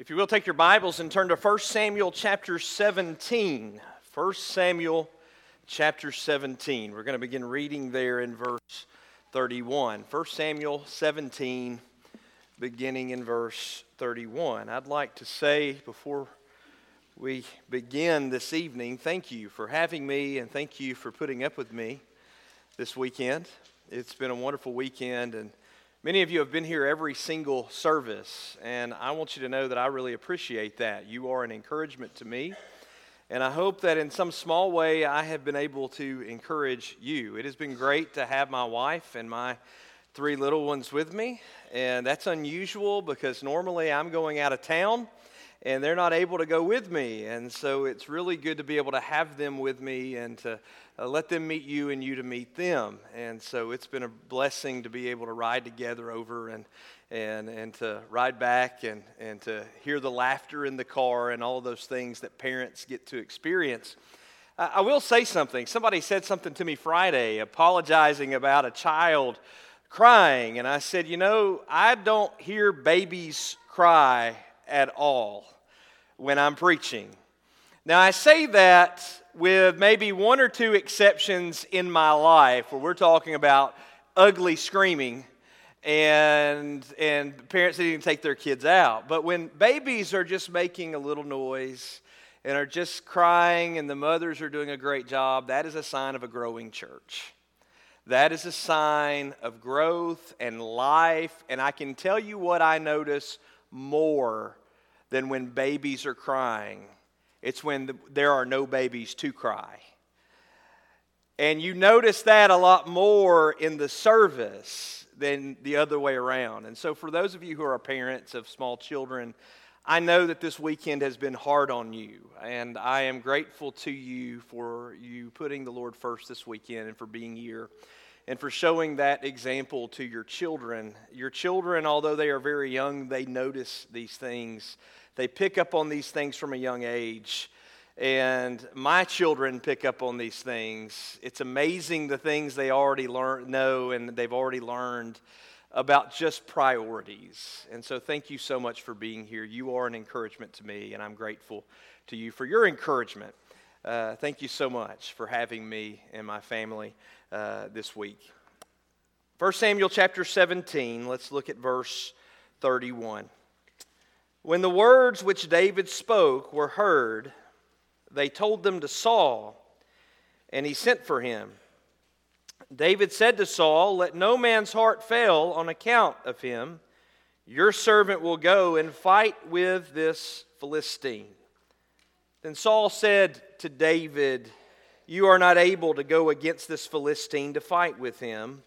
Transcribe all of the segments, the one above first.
If you will take your Bibles and turn to 1 Samuel chapter 17. 1 Samuel chapter 17. We're going to begin reading there in verse 31. 1 Samuel 17, beginning in verse 31. I'd like to say before we begin this evening, thank you for having me and thank you for putting up with me this weekend. It's been a wonderful weekend and Many of you have been here every single service, and I want you to know that I really appreciate that. You are an encouragement to me, and I hope that in some small way I have been able to encourage you. It has been great to have my wife and my three little ones with me, and that's unusual because normally I'm going out of town and they're not able to go with me. And so it's really good to be able to have them with me and to uh, let them meet you and you to meet them. And so it's been a blessing to be able to ride together over and, and, and to ride back and, and to hear the laughter in the car and all those things that parents get to experience. I will say something. Somebody said something to me Friday apologizing about a child crying. And I said, You know, I don't hear babies cry at all when I'm preaching. Now, I say that with maybe one or two exceptions in my life where we're talking about ugly screaming and, and parents even take their kids out. But when babies are just making a little noise and are just crying and the mothers are doing a great job, that is a sign of a growing church. That is a sign of growth and life. And I can tell you what I notice more than when babies are crying. It's when the, there are no babies to cry. And you notice that a lot more in the service than the other way around. And so, for those of you who are parents of small children, I know that this weekend has been hard on you, and I am grateful to you for you putting the Lord first this weekend and for being here and for showing that example to your children. Your children, although they are very young, they notice these things they pick up on these things from a young age. And my children pick up on these things. It's amazing the things they already learn, know and they've already learned about just priorities. And so, thank you so much for being here. You are an encouragement to me, and I'm grateful to you for your encouragement. Uh, thank you so much for having me and my family uh, this week. 1 Samuel chapter 17, let's look at verse 31. When the words which David spoke were heard, they told them to Saul, and he sent for him. David said to Saul, Let no man's heart fail on account of him. Your servant will go and fight with this Philistine. Then Saul said to David, You are not able to go against this Philistine to fight with him,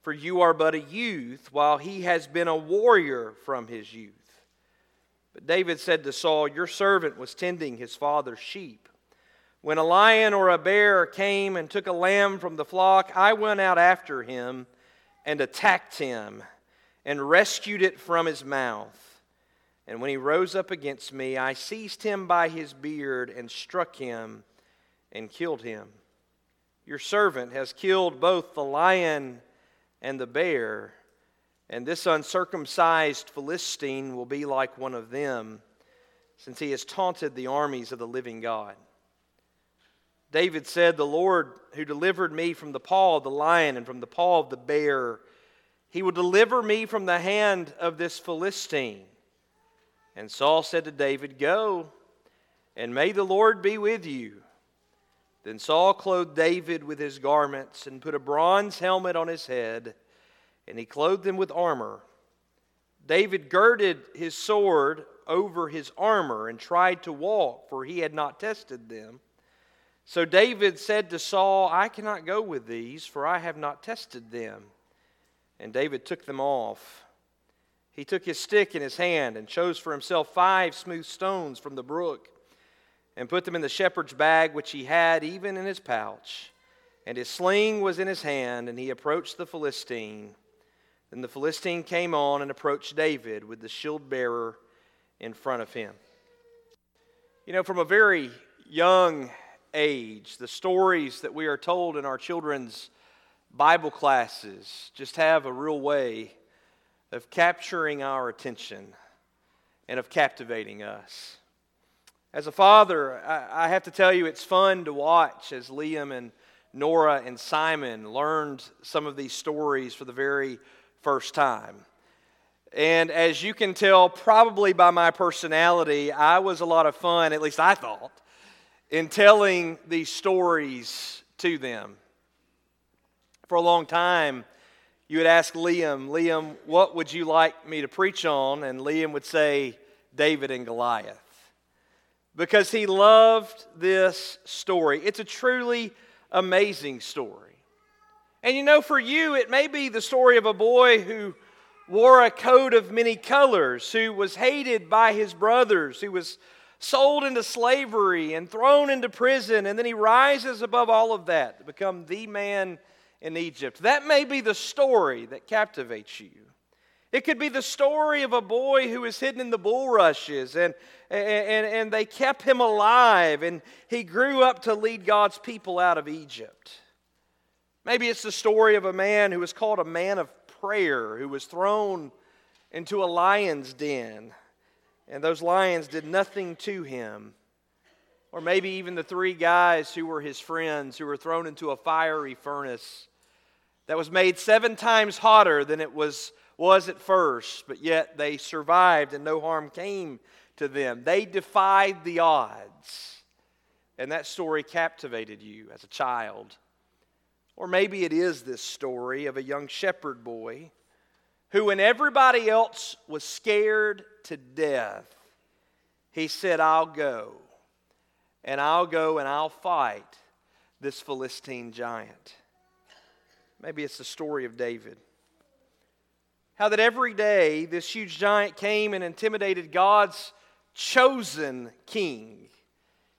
for you are but a youth, while he has been a warrior from his youth. But David said to Saul, Your servant was tending his father's sheep. When a lion or a bear came and took a lamb from the flock, I went out after him and attacked him and rescued it from his mouth. And when he rose up against me, I seized him by his beard and struck him and killed him. Your servant has killed both the lion and the bear and this uncircumcised Philistine will be like one of them, since he has taunted the armies of the living God. David said, The Lord who delivered me from the paw of the lion and from the paw of the bear, he will deliver me from the hand of this Philistine. And Saul said to David, Go, and may the Lord be with you. Then Saul clothed David with his garments and put a bronze helmet on his head and he clothed them with armor. David girded his sword over his armor and tried to walk, for he had not tested them. So David said to Saul, I cannot go with these, for I have not tested them. And David took them off. He took his stick in his hand and chose for himself five smooth stones from the brook and put them in the shepherd's bag which he had even in his pouch. And his sling was in his hand, and he approached the Philistine. Then the Philistine came on and approached David with the shield bearer in front of him. You know, from a very young age, the stories that we are told in our children's Bible classes just have a real way of capturing our attention and of captivating us. As a father, I, I have to tell you, it's fun to watch as Liam and Nora and Simon learned some of these stories for the very first time. And as you can tell, probably by my personality, I was a lot of fun, at least I thought, in telling these stories to them. For a long time, you would ask Liam, Liam, what would you like me to preach on? And Liam would say, David and Goliath. Because he loved this story. It's a truly amazing story. And you know, for you, it may be the story of a boy who wore a coat of many colors, who was hated by his brothers, who was sold into slavery and thrown into prison, and then he rises above all of that to become the man in Egypt. That may be the story that captivates you. It could be the story of a boy who was hidden in the bulrushes and, and, and they kept him alive and he grew up to lead God's people out of Egypt. Maybe it's the story of a man who was called a man of prayer who was thrown into a lion's den, and those lions did nothing to him. Or maybe even the three guys who were his friends who were thrown into a fiery furnace that was made seven times hotter than it was, was at first, but yet they survived and no harm came to them. They defied the odds. And that story captivated you as a child. Or maybe it is this story of a young shepherd boy who, when everybody else was scared to death, he said, I'll go, and I'll go and I'll fight this Philistine giant. Maybe it's the story of David. How that every day this huge giant came and intimidated God's chosen king,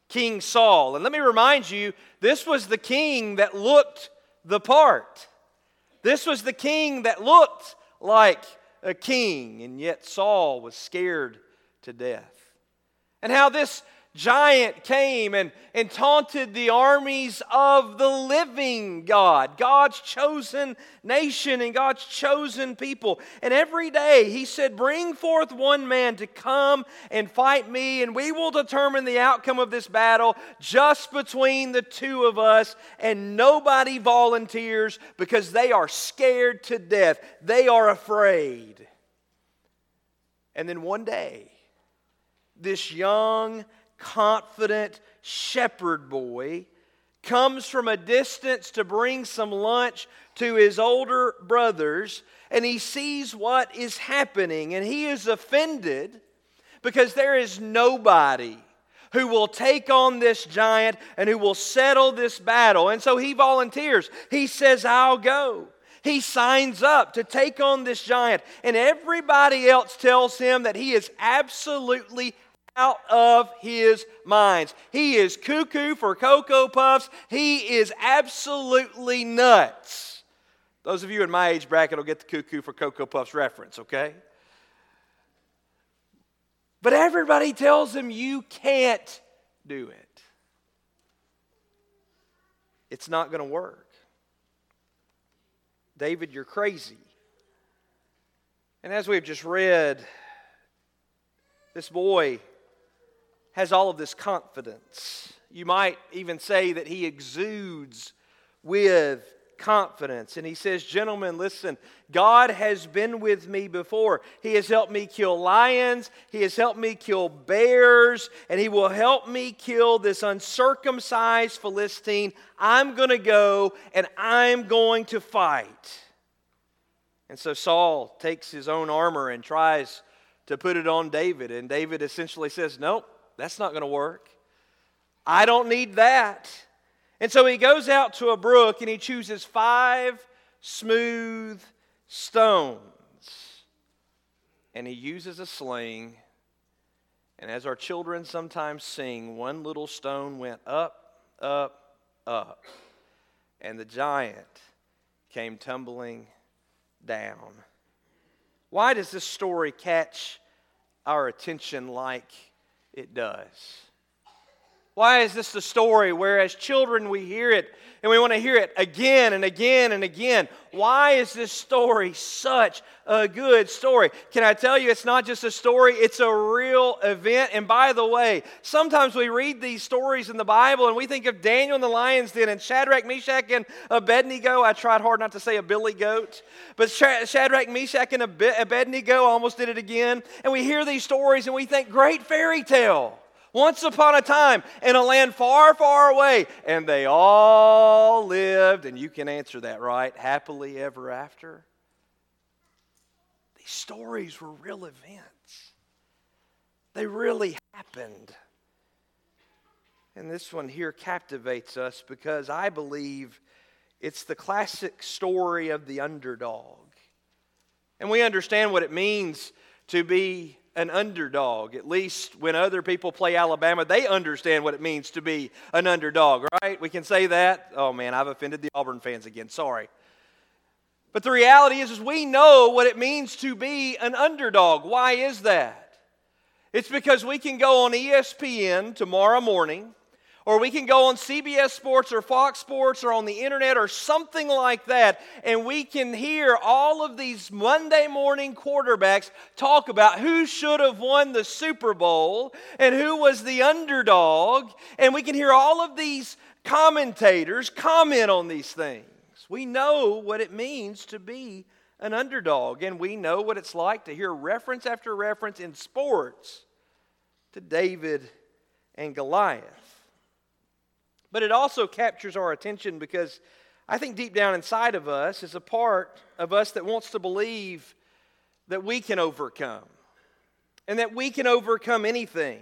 King Saul. And let me remind you, this was the king that looked the part. This was the king that looked like a king, and yet Saul was scared to death. And how this giant came and, and taunted the armies of the living God, God's chosen nation and God's chosen people. And every day he said, Bring forth one man to come and fight me, and we will determine the outcome of this battle just between the two of us. And nobody volunteers because they are scared to death, they are afraid. And then one day, this young confident shepherd boy comes from a distance to bring some lunch to his older brothers, and he sees what is happening, and he is offended because there is nobody who will take on this giant and who will settle this battle. And so he volunteers. He says, I'll go. He signs up to take on this giant, and everybody else tells him that he is absolutely out of his minds. He is cuckoo for Cocoa Puffs. He is absolutely nuts. Those of you in my age bracket will get the cuckoo for Cocoa Puffs reference, okay? But everybody tells him you can't do it. It's not going to work. David, you're crazy. And as we've just read, this boy has all of this confidence. You might even say that he exudes with confidence. And he says, Gentlemen, listen, God has been with me before. He has helped me kill lions, He has helped me kill bears, and He will help me kill this uncircumcised Philistine. I'm going to go and I'm going to fight. And so Saul takes his own armor and tries to put it on David. And David essentially says, Nope, that's not going to work. I don't need that. And so he goes out to a brook and he chooses five smooth stones. And he uses a sling. And as our children sometimes sing, one little stone went up, up, up. And the giant came tumbling down. Why does this story catch our attention like it does. Why is this the story where as children we hear it and we want to hear it again and again and again. Why is this story such a good story? Can I tell you, it's not just a story, it's a real event. And by the way, sometimes we read these stories in the Bible and we think of Daniel and the lion's den and Shadrach, Meshach, and Abednego. I tried hard not to say a billy goat, but Shadrach, Meshach, and Abednego almost did it again. And we hear these stories and we think, great fairy tale once upon a time in a land far, far away, and they all lived, and you can answer that, right? Happily ever after. These stories were real events, they really happened. And this one here captivates us because I believe it's the classic story of the underdog. And we understand what it means to be an underdog. At least when other people play Alabama, they understand what it means to be an underdog, right? We can say that. Oh man, I've offended the Auburn fans again. Sorry. But the reality is, is we know what it means to be an underdog. Why is that? It's because we can go on ESPN tomorrow morning or we can go on CBS Sports or Fox Sports or on the internet or something like that, and we can hear all of these Monday morning quarterbacks talk about who should have won the Super Bowl and who was the underdog, and we can hear all of these commentators comment on these things. We know what it means to be an underdog, and we know what it's like to hear reference after reference in sports to David and Goliath. But it also captures our attention because I think deep down inside of us is a part of us that wants to believe that we can overcome and that we can overcome anything.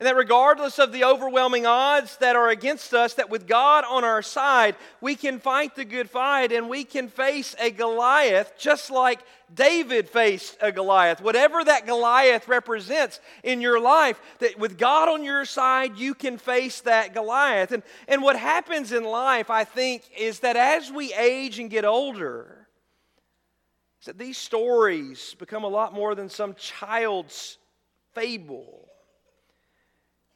And that regardless of the overwhelming odds that are against us, that with God on our side, we can fight the good fight and we can face a Goliath just like David faced a Goliath. Whatever that Goliath represents in your life, that with God on your side, you can face that Goliath. And, and what happens in life, I think, is that as we age and get older, that these stories become a lot more than some child's fable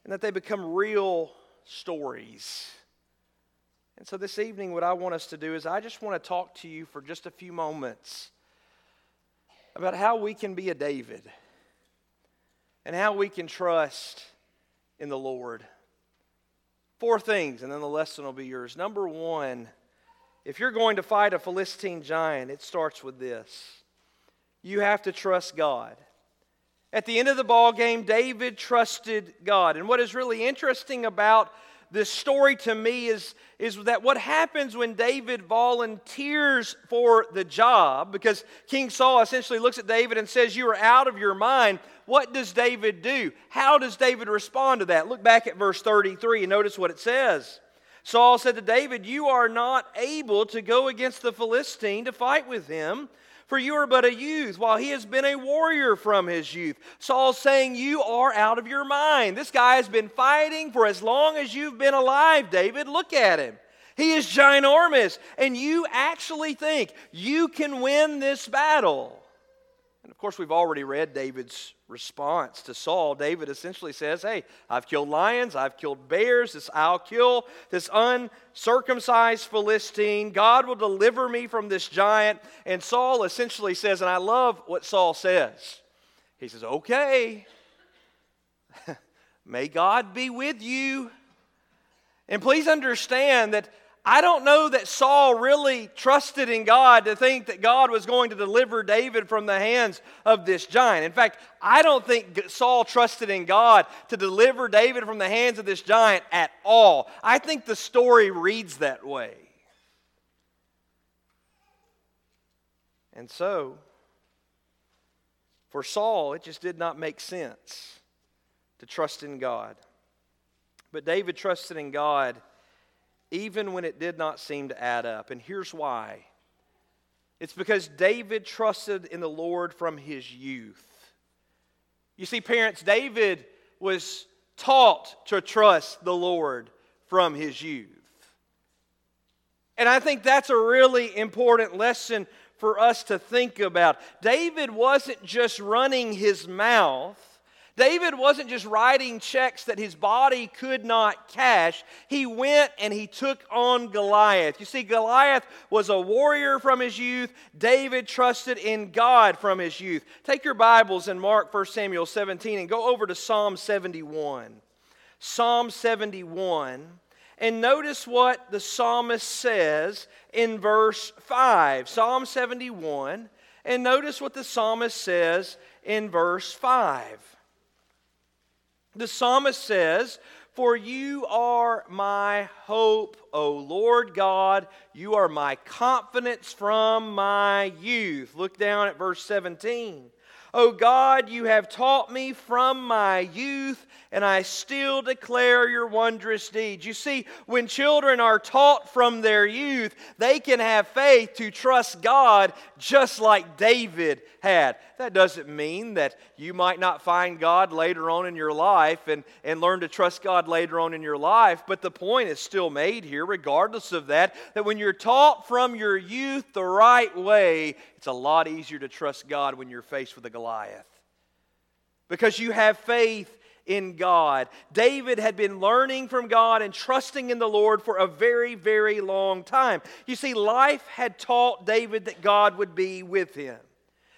and that they become real stories. And so this evening, what I want us to do is I just want to talk to you for just a few moments about how we can be a David and how we can trust in the Lord. Four things, and then the lesson will be yours. Number one, if you're going to fight a Philistine giant, it starts with this you have to trust God. At the end of the ball game, David trusted God. And what is really interesting about this story to me is, is that what happens when David volunteers for the job, because King Saul essentially looks at David and says, You are out of your mind. What does David do? How does David respond to that? Look back at verse 33 and notice what it says. Saul said to David, You are not able to go against the Philistine to fight with him for you are but a youth, while he has been a warrior from his youth. Saul's saying, You are out of your mind. This guy has been fighting for as long as you've been alive, David. Look at him. He is ginormous, and you actually think you can win this battle. And of course, we've already read David's response to Saul. David essentially says, Hey, I've killed lions, I've killed bears, this, I'll kill this uncircumcised Philistine. God will deliver me from this giant. And Saul essentially says, and I love what Saul says. He says, Okay, may God be with you. And please understand that I don't know that Saul really trusted in God to think that God was going to deliver David from the hands of this giant. In fact, I don't think Saul trusted in God to deliver David from the hands of this giant at all. I think the story reads that way. And so, for Saul, it just did not make sense to trust in God. But David trusted in God even when it did not seem to add up. And here's why it's because David trusted in the Lord from his youth. You see, parents, David was taught to trust the Lord from his youth. And I think that's a really important lesson for us to think about. David wasn't just running his mouth David wasn't just writing checks that his body could not cash. He went and he took on Goliath. You see, Goliath was a warrior from his youth. David trusted in God from his youth. Take your Bibles and mark 1 Samuel 17 and go over to Psalm 71. Psalm 71. And notice what the psalmist says in verse 5. Psalm 71. And notice what the psalmist says in verse 5. The psalmist says, For you are my hope, O Lord God. You are my confidence from my youth. Look down at verse 17. O God, you have taught me from my youth, and I still declare your wondrous deeds. You see, when children are taught from their youth, they can have faith to trust God just like David had. That doesn't mean that you might not find God later on in your life and, and learn to trust God later on in your life, but the point is still made here, regardless of that, that when you're taught from your youth the right way, it's a lot easier to trust God when you're faced with a Goliath. Because you have faith in God. David had been learning from God and trusting in the Lord for a very, very long time. You see, life had taught David that God would be with him.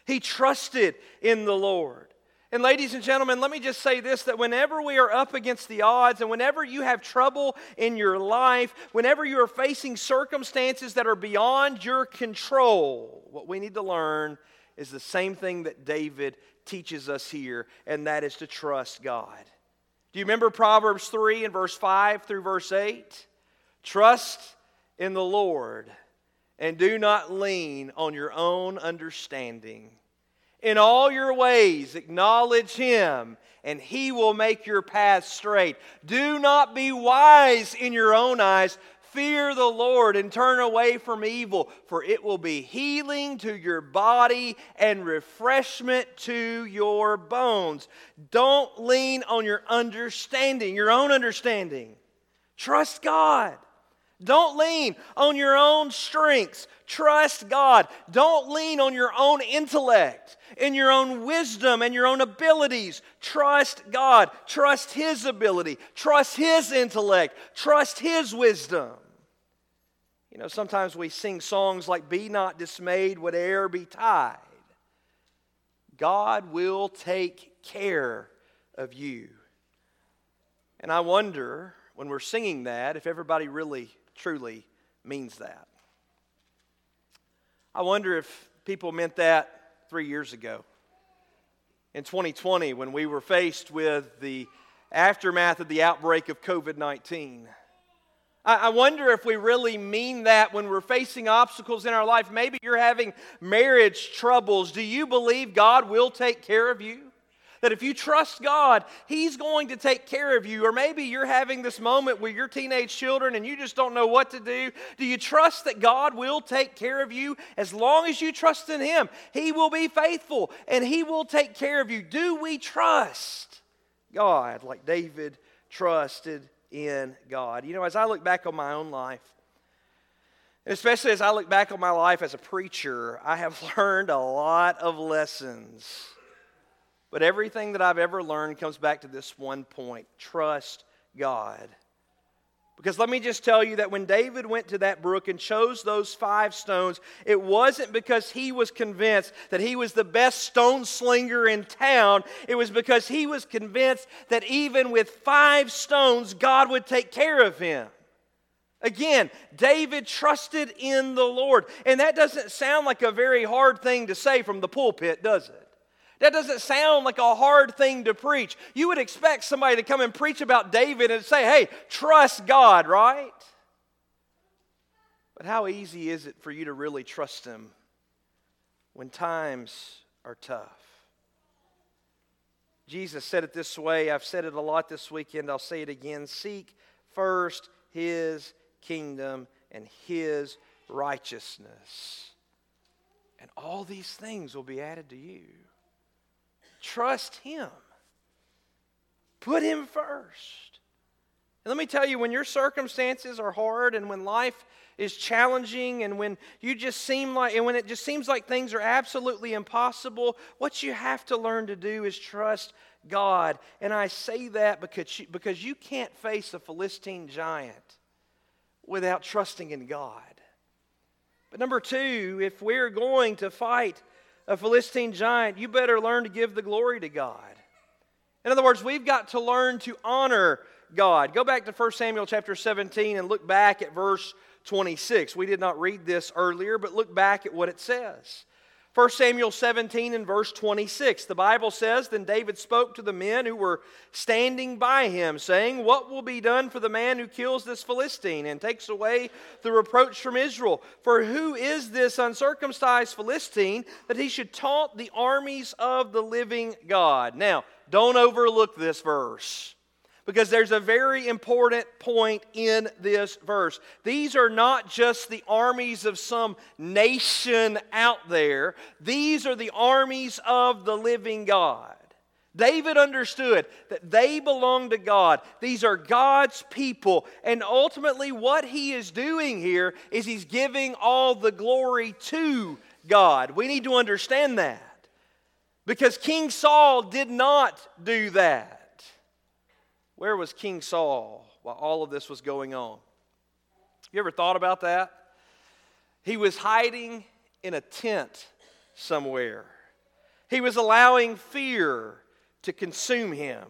He trusted in the Lord. And, ladies and gentlemen, let me just say this that whenever we are up against the odds and whenever you have trouble in your life, whenever you are facing circumstances that are beyond your control, what we need to learn is the same thing that David teaches us here, and that is to trust God. Do you remember Proverbs 3 and verse 5 through verse 8? Trust in the Lord and do not lean on your own understanding. In all your ways, acknowledge him, and he will make your path straight. Do not be wise in your own eyes. Fear the Lord and turn away from evil, for it will be healing to your body and refreshment to your bones. Don't lean on your understanding, your own understanding. Trust God. Don't lean on your own strengths. Trust God. Don't lean on your own intellect and your own wisdom and your own abilities. Trust God. Trust His ability. Trust His intellect. Trust His wisdom. You know, sometimes we sing songs like, Be not dismayed, whate'er betide. God will take care of you. And I wonder, when we're singing that, if everybody really truly means that. I wonder if people meant that three years ago. In 2020, when we were faced with the aftermath of the outbreak of COVID 19. I wonder if we really mean that when we're facing obstacles in our life. Maybe you're having marriage troubles. Do you believe God will take care of you? That if you trust God, He's going to take care of you. Or maybe you're having this moment with your teenage children and you just don't know what to do. Do you trust that God will take care of you? As long as you trust in Him, He will be faithful and He will take care of you. Do we trust God like David trusted in God? You know, as I look back on my own life, and especially as I look back on my life as a preacher, I have learned a lot of lessons but everything that I've ever learned comes back to this one point trust God. Because let me just tell you that when David went to that brook and chose those five stones, it wasn't because he was convinced that he was the best stone slinger in town. It was because he was convinced that even with five stones, God would take care of him. Again, David trusted in the Lord. And that doesn't sound like a very hard thing to say from the pulpit, does it? That doesn't sound like a hard thing to preach. You would expect somebody to come and preach about David and say, hey, trust God, right? But how easy is it for you to really trust Him when times are tough? Jesus said it this way. I've said it a lot this weekend. I'll say it again. Seek first His kingdom and His righteousness. And all these things will be added to you. Trust Him. Put Him first. And let me tell you, when your circumstances are hard and when life is challenging and when you just seem like and when it just seems like things are absolutely impossible, what you have to learn to do is trust God. And I say that because you, because you can't face a Philistine giant without trusting in God. But number two, if we're going to fight a Philistine giant, you better learn to give the glory to God. In other words, we've got to learn to honor God. Go back to 1 Samuel chapter 17 and look back at verse 26. We did not read this earlier, but look back at what it says. 1 Samuel 17 and verse 26, the Bible says, Then David spoke to the men who were standing by him, saying, What will be done for the man who kills this Philistine and takes away the reproach from Israel? For who is this uncircumcised Philistine that he should taunt the armies of the living God? Now, don't overlook this verse because there's a very important point in this verse. These are not just the armies of some nation out there, these are the armies of the living God. David understood that they belong to God. These are God's people. And ultimately, what he is doing here is he's giving all the glory to God. We need to understand that. Because King Saul did not do that. Where was King Saul while all of this was going on? You ever thought about that? He was hiding in a tent somewhere. He was allowing fear to consume him.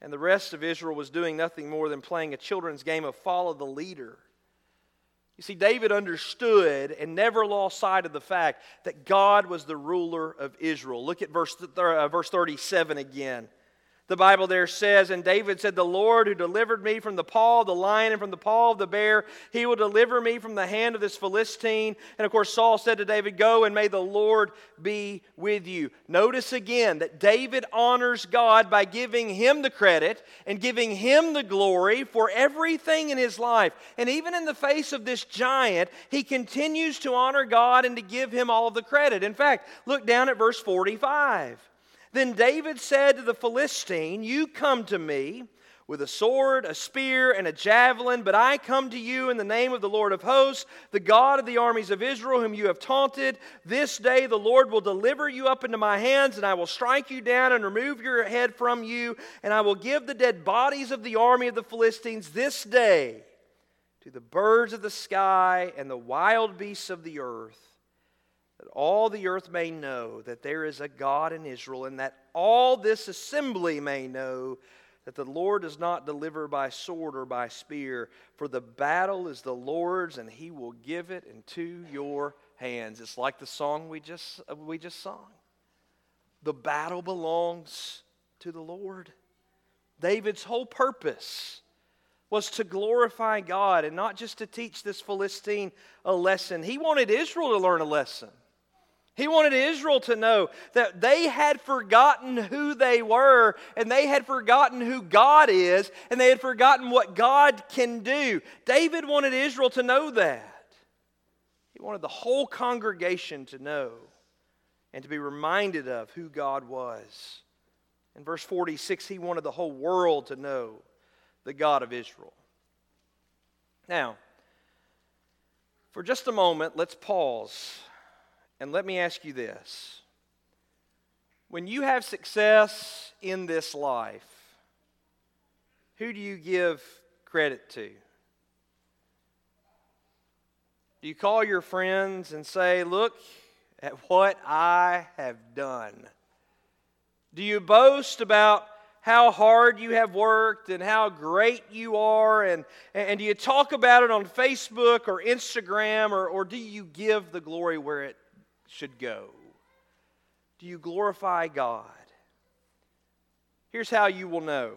And the rest of Israel was doing nothing more than playing a children's game of follow the leader. You see, David understood and never lost sight of the fact that God was the ruler of Israel. Look at verse, uh, verse 37 again. The Bible there says, And David said, The Lord who delivered me from the paw of the lion and from the paw of the bear, he will deliver me from the hand of this Philistine. And of course, Saul said to David, Go and may the Lord be with you. Notice again that David honors God by giving him the credit and giving him the glory for everything in his life. And even in the face of this giant, he continues to honor God and to give him all of the credit. In fact, look down at verse 45. Then David said to the Philistine, You come to me with a sword, a spear, and a javelin, but I come to you in the name of the Lord of hosts, the God of the armies of Israel, whom you have taunted. This day the Lord will deliver you up into my hands, and I will strike you down and remove your head from you, and I will give the dead bodies of the army of the Philistines this day to the birds of the sky and the wild beasts of the earth that all the earth may know that there is a God in Israel, and that all this assembly may know that the Lord does not deliver by sword or by spear, for the battle is the Lord's, and he will give it into your hands. It's like the song we just, we just sung. The battle belongs to the Lord. David's whole purpose was to glorify God and not just to teach this Philistine a lesson. He wanted Israel to learn a lesson. He wanted Israel to know that they had forgotten who they were and they had forgotten who God is and they had forgotten what God can do. David wanted Israel to know that. He wanted the whole congregation to know and to be reminded of who God was. In verse 46, he wanted the whole world to know the God of Israel. Now, for just a moment, let's pause and let me ask you this when you have success in this life, who do you give credit to? Do you call your friends and say, Look at what I have done? Do you boast about how hard you have worked and how great you are? And, and do you talk about it on Facebook or Instagram, or, or do you give the glory where it should go? Do you glorify God? Here's how you will know.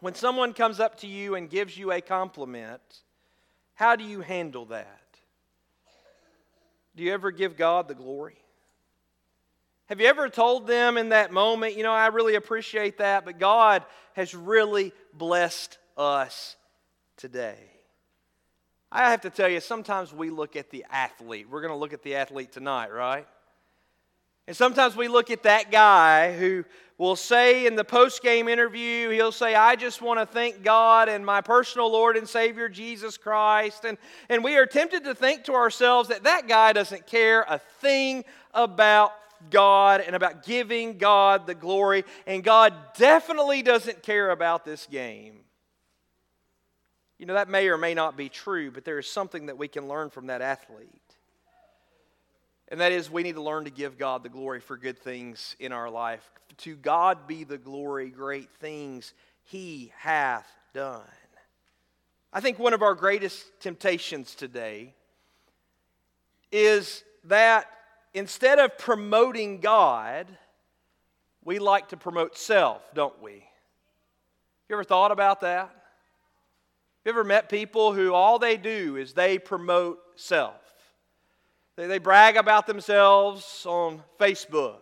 When someone comes up to you and gives you a compliment, how do you handle that? Do you ever give God the glory? Have you ever told them in that moment, you know, I really appreciate that, but God has really blessed us today? I have to tell you, sometimes we look at the athlete. We're going to look at the athlete tonight, right? And sometimes we look at that guy who will say in the post game interview, he'll say, I just want to thank God and my personal Lord and Savior, Jesus Christ. And, and we are tempted to think to ourselves that that guy doesn't care a thing about God and about giving God the glory. And God definitely doesn't care about this game. You know, that may or may not be true, but there is something that we can learn from that athlete. And that is, we need to learn to give God the glory for good things in our life. To God be the glory, great things He hath done. I think one of our greatest temptations today is that instead of promoting God, we like to promote self, don't we? You ever thought about that? You ever met people who all they do is they promote self? They, they brag about themselves on Facebook.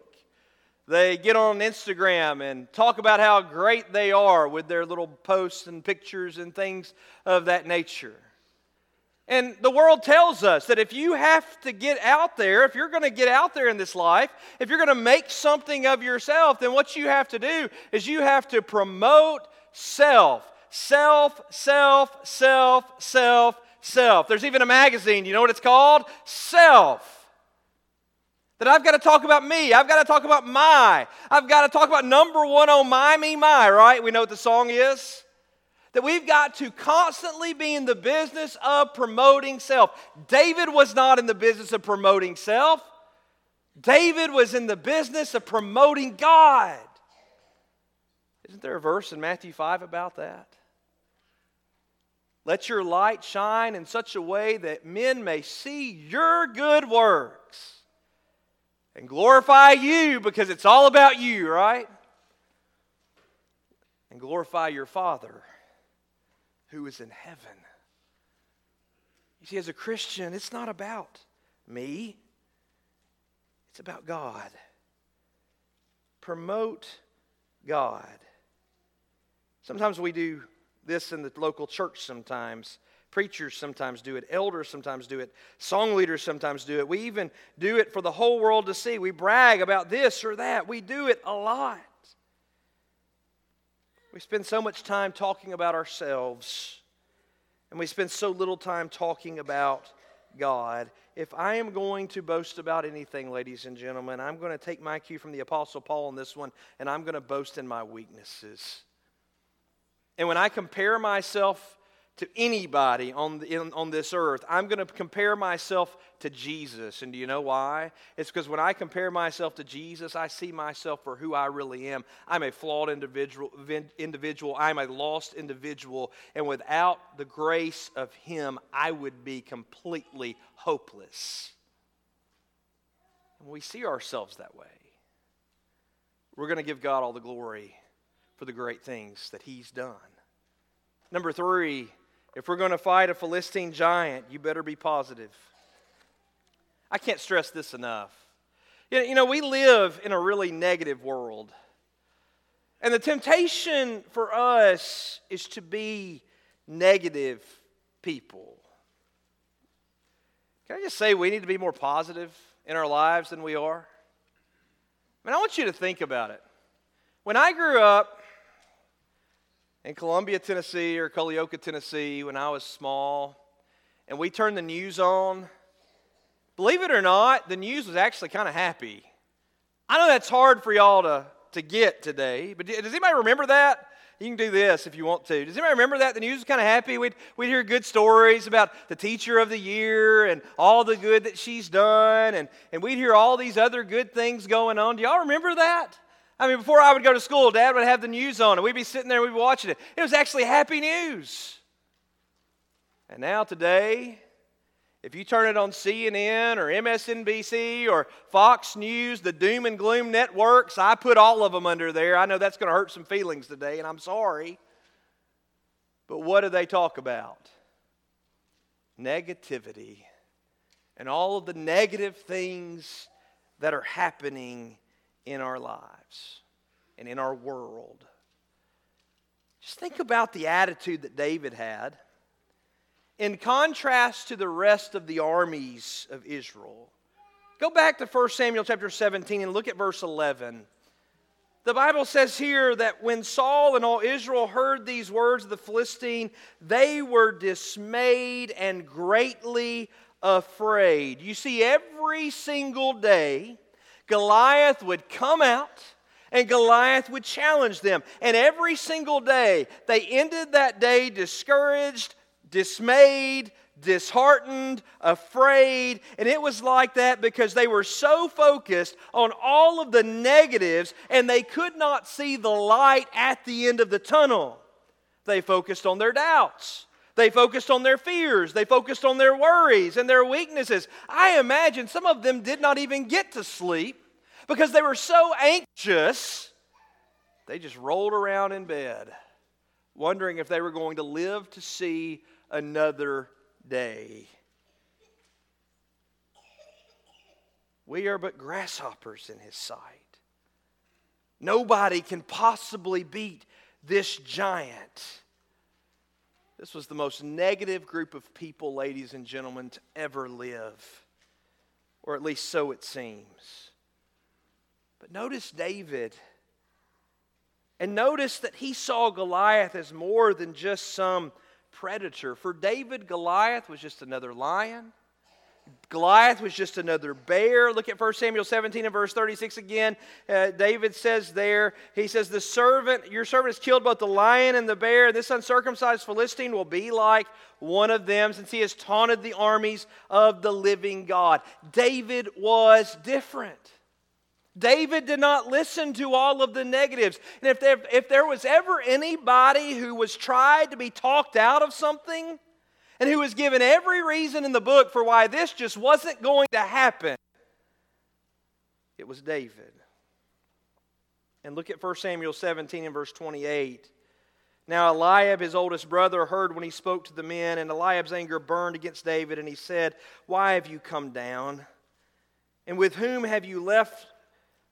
They get on Instagram and talk about how great they are with their little posts and pictures and things of that nature. And the world tells us that if you have to get out there, if you're going to get out there in this life, if you're going to make something of yourself, then what you have to do is you have to promote self. Self, self, self, self, self. There's even a magazine, you know what it's called? Self. That I've got to talk about me. I've got to talk about my. I've got to talk about number one on my, me, my, right? We know what the song is. That we've got to constantly be in the business of promoting self. David was not in the business of promoting self, David was in the business of promoting God. Isn't there a verse in Matthew 5 about that? Let your light shine in such a way that men may see your good works and glorify you because it's all about you, right? And glorify your Father who is in heaven. You see, as a Christian, it's not about me, it's about God. Promote God. Sometimes we do this in the local church sometimes. Preachers sometimes do it, elders sometimes do it, song leaders sometimes do it. We even do it for the whole world to see. We brag about this or that. We do it a lot. We spend so much time talking about ourselves, and we spend so little time talking about God. If I am going to boast about anything, ladies and gentlemen, I'm going to take my cue from the Apostle Paul on this one, and I'm going to boast in my weaknesses. And when I compare myself to anybody on, the, in, on this earth, I'm going to compare myself to Jesus. And do you know why? It's because when I compare myself to Jesus, I see myself for who I really am. I'm a flawed individual, individual. I'm a lost individual. And without the grace of Him, I would be completely hopeless. And we see ourselves that way. We're going to give God all the glory for the great things that he's done. Number three, if we're going to fight a Philistine giant, you better be positive. I can't stress this enough. You know, we live in a really negative world. And the temptation for us is to be negative people. Can I just say we need to be more positive in our lives than we are? I mean, I want you to think about it. When I grew up, in Columbia, Tennessee, or Culleoka, Tennessee, when I was small, and we turned the news on, believe it or not, the news was actually kind of happy. I know that's hard for y'all to, to get today, but does anybody remember that? You can do this if you want to. Does anybody remember that? The news was kind of happy. We'd, we'd hear good stories about the teacher of the year and all the good that she's done, and, and we'd hear all these other good things going on. Do y'all remember that? I mean, before I would go to school, Dad would have the news on, and we'd be sitting there, we'd be watching it. It was actually happy news. And now, today, if you turn it on CNN or MSNBC or Fox News, the doom and gloom networks, I put all of them under there. I know that's going to hurt some feelings today, and I'm sorry. But what do they talk about? Negativity and all of the negative things that are happening in our lives and in our world. Just think about the attitude that David had in contrast to the rest of the armies of Israel. Go back to 1 Samuel chapter 17 and look at verse 11. The Bible says here that when Saul and all Israel heard these words of the Philistine, they were dismayed and greatly afraid. You see, every single day, Goliath would come out and Goliath would challenge them. And every single day, they ended that day discouraged, dismayed, disheartened, afraid. And it was like that because they were so focused on all of the negatives and they could not see the light at the end of the tunnel. They focused on their doubts. They focused on their fears. They focused on their worries and their weaknesses. I imagine some of them did not even get to sleep because they were so anxious, they just rolled around in bed, wondering if they were going to live to see another day. We are but grasshoppers in his sight. Nobody can possibly beat this giant. This was the most negative group of people, ladies and gentlemen, to ever live, or at least so it seems. But notice David, and notice that he saw Goliath as more than just some predator. For David, Goliath was just another lion. Goliath was just another bear. Look at 1 Samuel 17 and verse 36 again. Uh, David says there, he says, The servant, your servant has killed both the lion and the bear. This uncircumcised Philistine will be like one of them since he has taunted the armies of the living God. David was different. David did not listen to all of the negatives. And if there, if there was ever anybody who was tried to be talked out of something, and who was given every reason in the book for why this just wasn't going to happen, it was David. And look at 1 Samuel 17 and verse 28. Now Eliab, his oldest brother, heard when he spoke to the men, and Eliab's anger burned against David, and he said, Why have you come down? And with whom have you left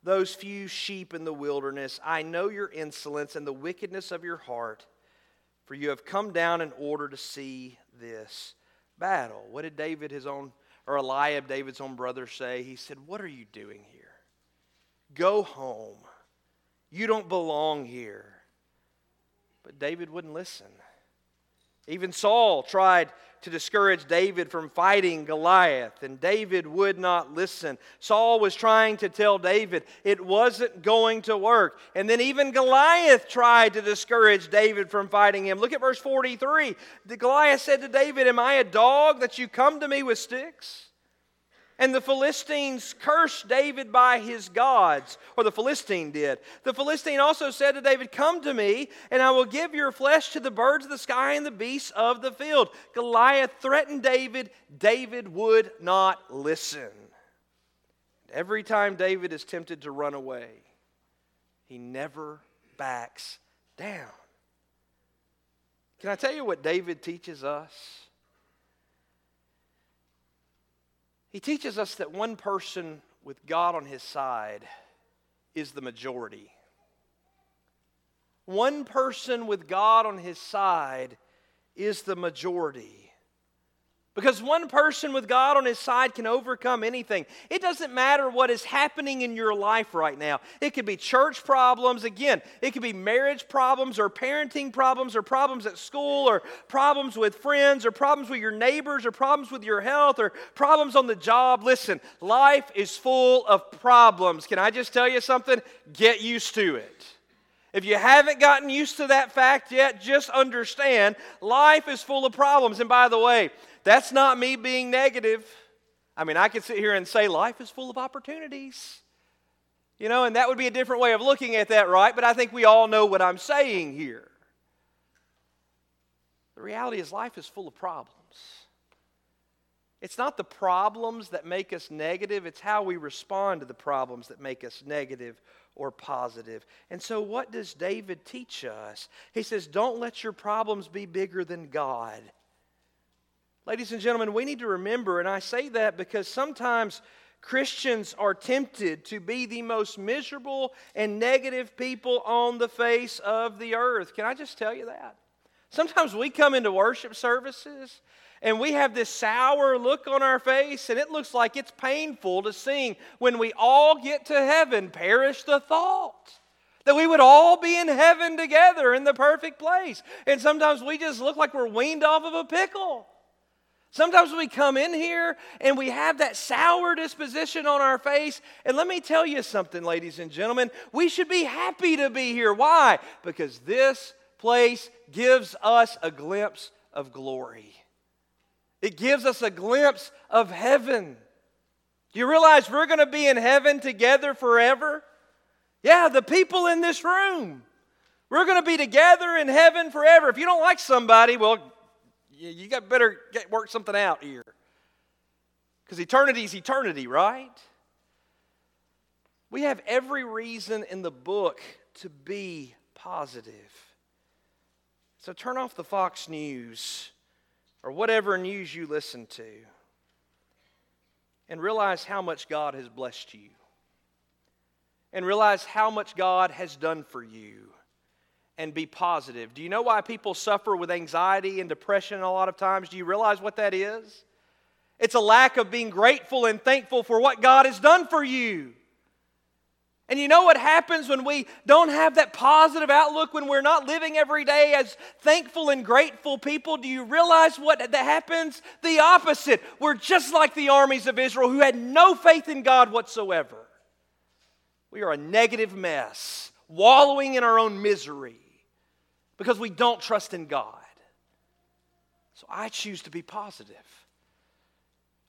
those few sheep in the wilderness? I know your insolence and the wickedness of your heart, for you have come down in order to see this battle. What did David, his own, or Eliab, David's own brother, say? He said, What are you doing here? Go home. You don't belong here. But David wouldn't listen. Even Saul tried to discourage David from fighting Goliath, and David would not listen. Saul was trying to tell David it wasn't going to work. And then even Goliath tried to discourage David from fighting him. Look at verse 43. Goliath said to David, Am I a dog that you come to me with sticks? And the Philistines cursed David by his gods, or the Philistine did. The Philistine also said to David, Come to me, and I will give your flesh to the birds of the sky and the beasts of the field. Goliath threatened David. David would not listen. Every time David is tempted to run away, he never backs down. Can I tell you what David teaches us? He teaches us that one person with God on his side is the majority. One person with God on his side is the majority. Because one person with God on his side can overcome anything. It doesn't matter what is happening in your life right now. It could be church problems, again, it could be marriage problems or parenting problems or problems at school or problems with friends or problems with your neighbors or problems with your health or problems on the job. Listen, life is full of problems. Can I just tell you something? Get used to it. If you haven't gotten used to that fact yet, just understand life is full of problems. And by the way, that's not me being negative. I mean, I could sit here and say life is full of opportunities. You know, and that would be a different way of looking at that, right? But I think we all know what I'm saying here. The reality is, life is full of problems. It's not the problems that make us negative, it's how we respond to the problems that make us negative or positive. And so, what does David teach us? He says, Don't let your problems be bigger than God. Ladies and gentlemen, we need to remember, and I say that because sometimes Christians are tempted to be the most miserable and negative people on the face of the earth. Can I just tell you that? Sometimes we come into worship services and we have this sour look on our face, and it looks like it's painful to sing when we all get to heaven, perish the thought That we would all be in heaven together in the perfect place. And sometimes we just look like we're weaned off of a pickle. Sometimes we come in here and we have that sour disposition on our face. And let me tell you something, ladies and gentlemen. We should be happy to be here. Why? Because this place gives us a glimpse of glory, it gives us a glimpse of heaven. Do you realize we're going to be in heaven together forever? Yeah, the people in this room. We're going to be together in heaven forever. If you don't like somebody, well, you got better get, work something out here. Because eternity is eternity, right? We have every reason in the book to be positive. So turn off the Fox News or whatever news you listen to and realize how much God has blessed you and realize how much God has done for you and be positive. Do you know why people suffer with anxiety and depression a lot of times? Do you realize what that is? It's a lack of being grateful and thankful for what God has done for you. And you know what happens when we don't have that positive outlook, when we're not living every day as thankful and grateful people? Do you realize what that happens? The opposite. We're just like the armies of Israel who had no faith in God whatsoever. We are a negative mess, wallowing in our own misery because we don't trust in God. So I choose to be positive.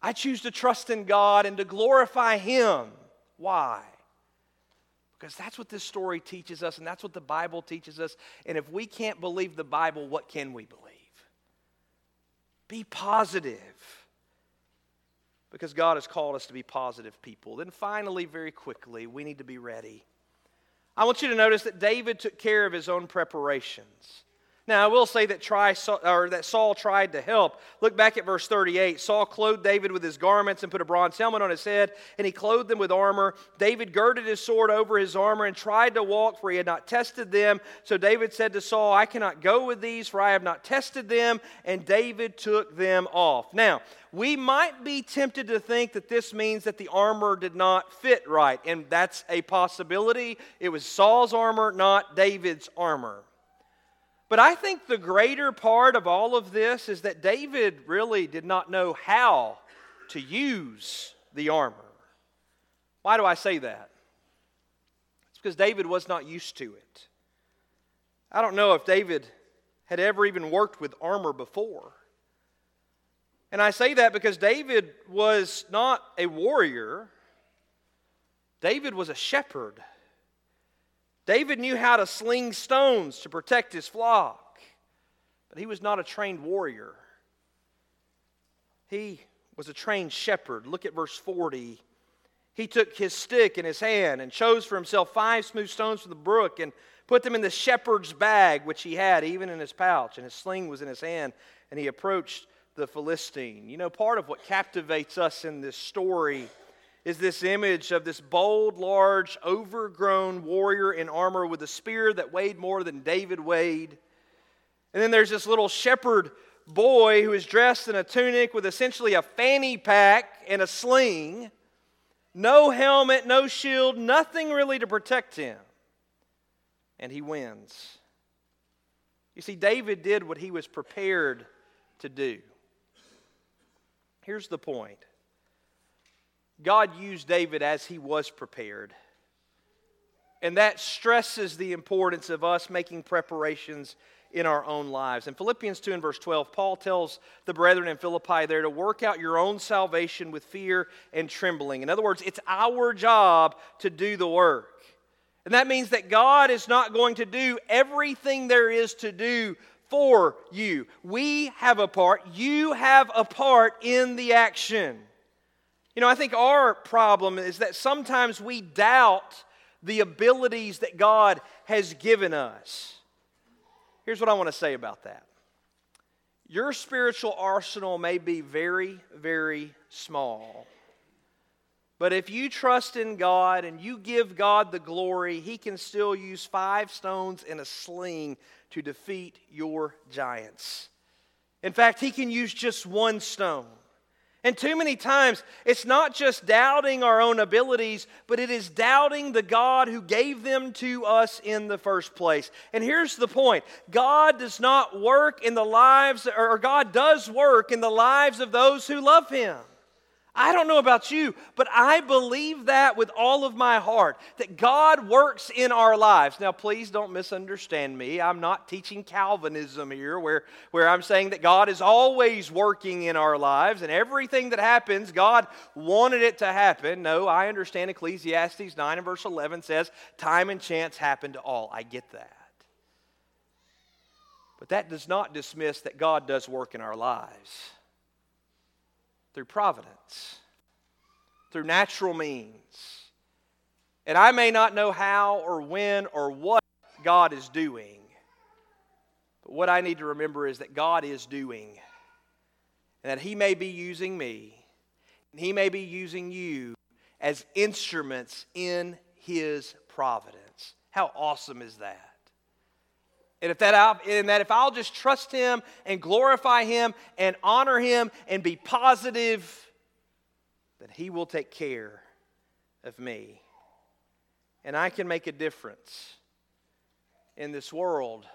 I choose to trust in God and to glorify Him. Why? Because that's what this story teaches us, and that's what the Bible teaches us. And if we can't believe the Bible, what can we believe? Be positive because God has called us to be positive people. Then, finally, very quickly, we need to be ready. I want you to notice that David took care of his own preparations. Now, I will say that, try, or that Saul tried to help. Look back at verse 38. Saul clothed David with his garments and put a bronze helmet on his head, and he clothed him with armor. David girded his sword over his armor and tried to walk, for he had not tested them. So David said to Saul, I cannot go with these, for I have not tested them. And David took them off. Now, we might be tempted to think that this means that the armor did not fit right, and that's a possibility. It was Saul's armor, not David's armor. But I think the greater part of all of this is that David really did not know how to use the armor. Why do I say that? It's because David was not used to it. I don't know if David had ever even worked with armor before. And I say that because David was not a warrior, David was a shepherd. David knew how to sling stones to protect his flock, but he was not a trained warrior. He was a trained shepherd. Look at verse 40. He took his stick in his hand and chose for himself five smooth stones from the brook and put them in the shepherd's bag, which he had even in his pouch, and his sling was in his hand, and he approached the Philistine. You know, part of what captivates us in this story is this image of this bold, large, overgrown warrior in armor with a spear that weighed more than David weighed. And then there's this little shepherd boy who is dressed in a tunic with essentially a fanny pack and a sling. No helmet, no shield, nothing really to protect him. And he wins. You see, David did what he was prepared to do. Here's the point God used David as he was prepared. And that stresses the importance of us making preparations in our own lives. In Philippians 2 and verse 12, Paul tells the brethren in Philippi there to work out your own salvation with fear and trembling. In other words, it's our job to do the work. And that means that God is not going to do everything there is to do for you. We have a part, you have a part in the action. You know, I think our problem is that sometimes we doubt the abilities that God has given us. Here's what I want to say about that your spiritual arsenal may be very, very small. But if you trust in God and you give God the glory, He can still use five stones in a sling to defeat your giants. In fact, He can use just one stone And too many times, it's not just doubting our own abilities, but it is doubting the God who gave them to us in the first place. And here's the point God does not work in the lives, or God does work in the lives of those who love Him. I don't know about you, but I believe that with all of my heart that God works in our lives. Now, please don't misunderstand me. I'm not teaching Calvinism here, where, where I'm saying that God is always working in our lives and everything that happens, God wanted it to happen. No, I understand Ecclesiastes 9 and verse 11 says, Time and chance happen to all. I get that. But that does not dismiss that God does work in our lives through providence, through natural means. And I may not know how or when or what God is doing, but what I need to remember is that God is doing, and that He may be using me, and He may be using you as instruments in His providence. How awesome is that? And if that, and that if I'll just trust Him and glorify Him and honor Him and be positive, then He will take care of me. And I can make a difference in this world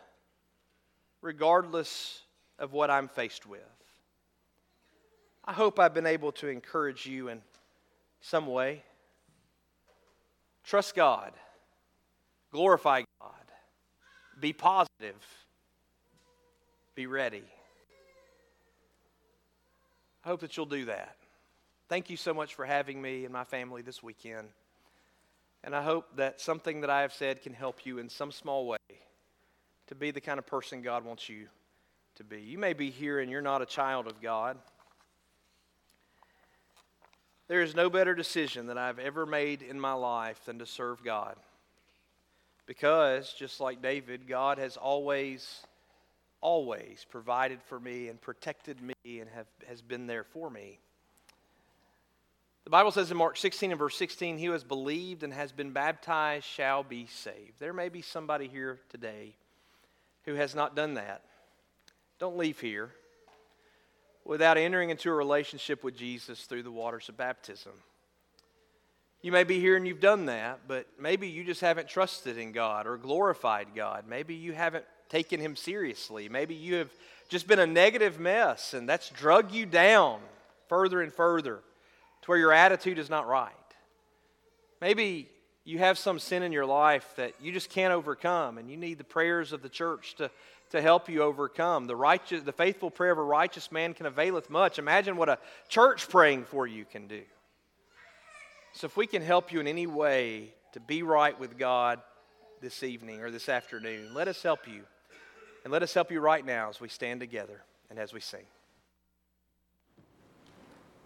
regardless of what I'm faced with. I hope I've been able to encourage you in some way. Trust God, glorify God. Be positive. Be ready. I hope that you'll do that. Thank you so much for having me and my family this weekend. And I hope that something that I have said can help you in some small way to be the kind of person God wants you to be. You may be here and you're not a child of God. There is no better decision that I've ever made in my life than to serve God. Because, just like David, God has always, always provided for me and protected me and have, has been there for me. The Bible says in Mark 16 and verse 16, He who has believed and has been baptized shall be saved. There may be somebody here today who has not done that. Don't leave here without entering into a relationship with Jesus through the waters of baptism. You may be here and you've done that, but maybe you just haven't trusted in God or glorified God. Maybe you haven't taken Him seriously. Maybe you have just been a negative mess and that's drug you down further and further to where your attitude is not right. Maybe you have some sin in your life that you just can't overcome and you need the prayers of the church to, to help you overcome. The, righteous, the faithful prayer of a righteous man can availeth much. Imagine what a church praying for you can do. So, if we can help you in any way to be right with God this evening or this afternoon, let us help you. And let us help you right now as we stand together and as we sing.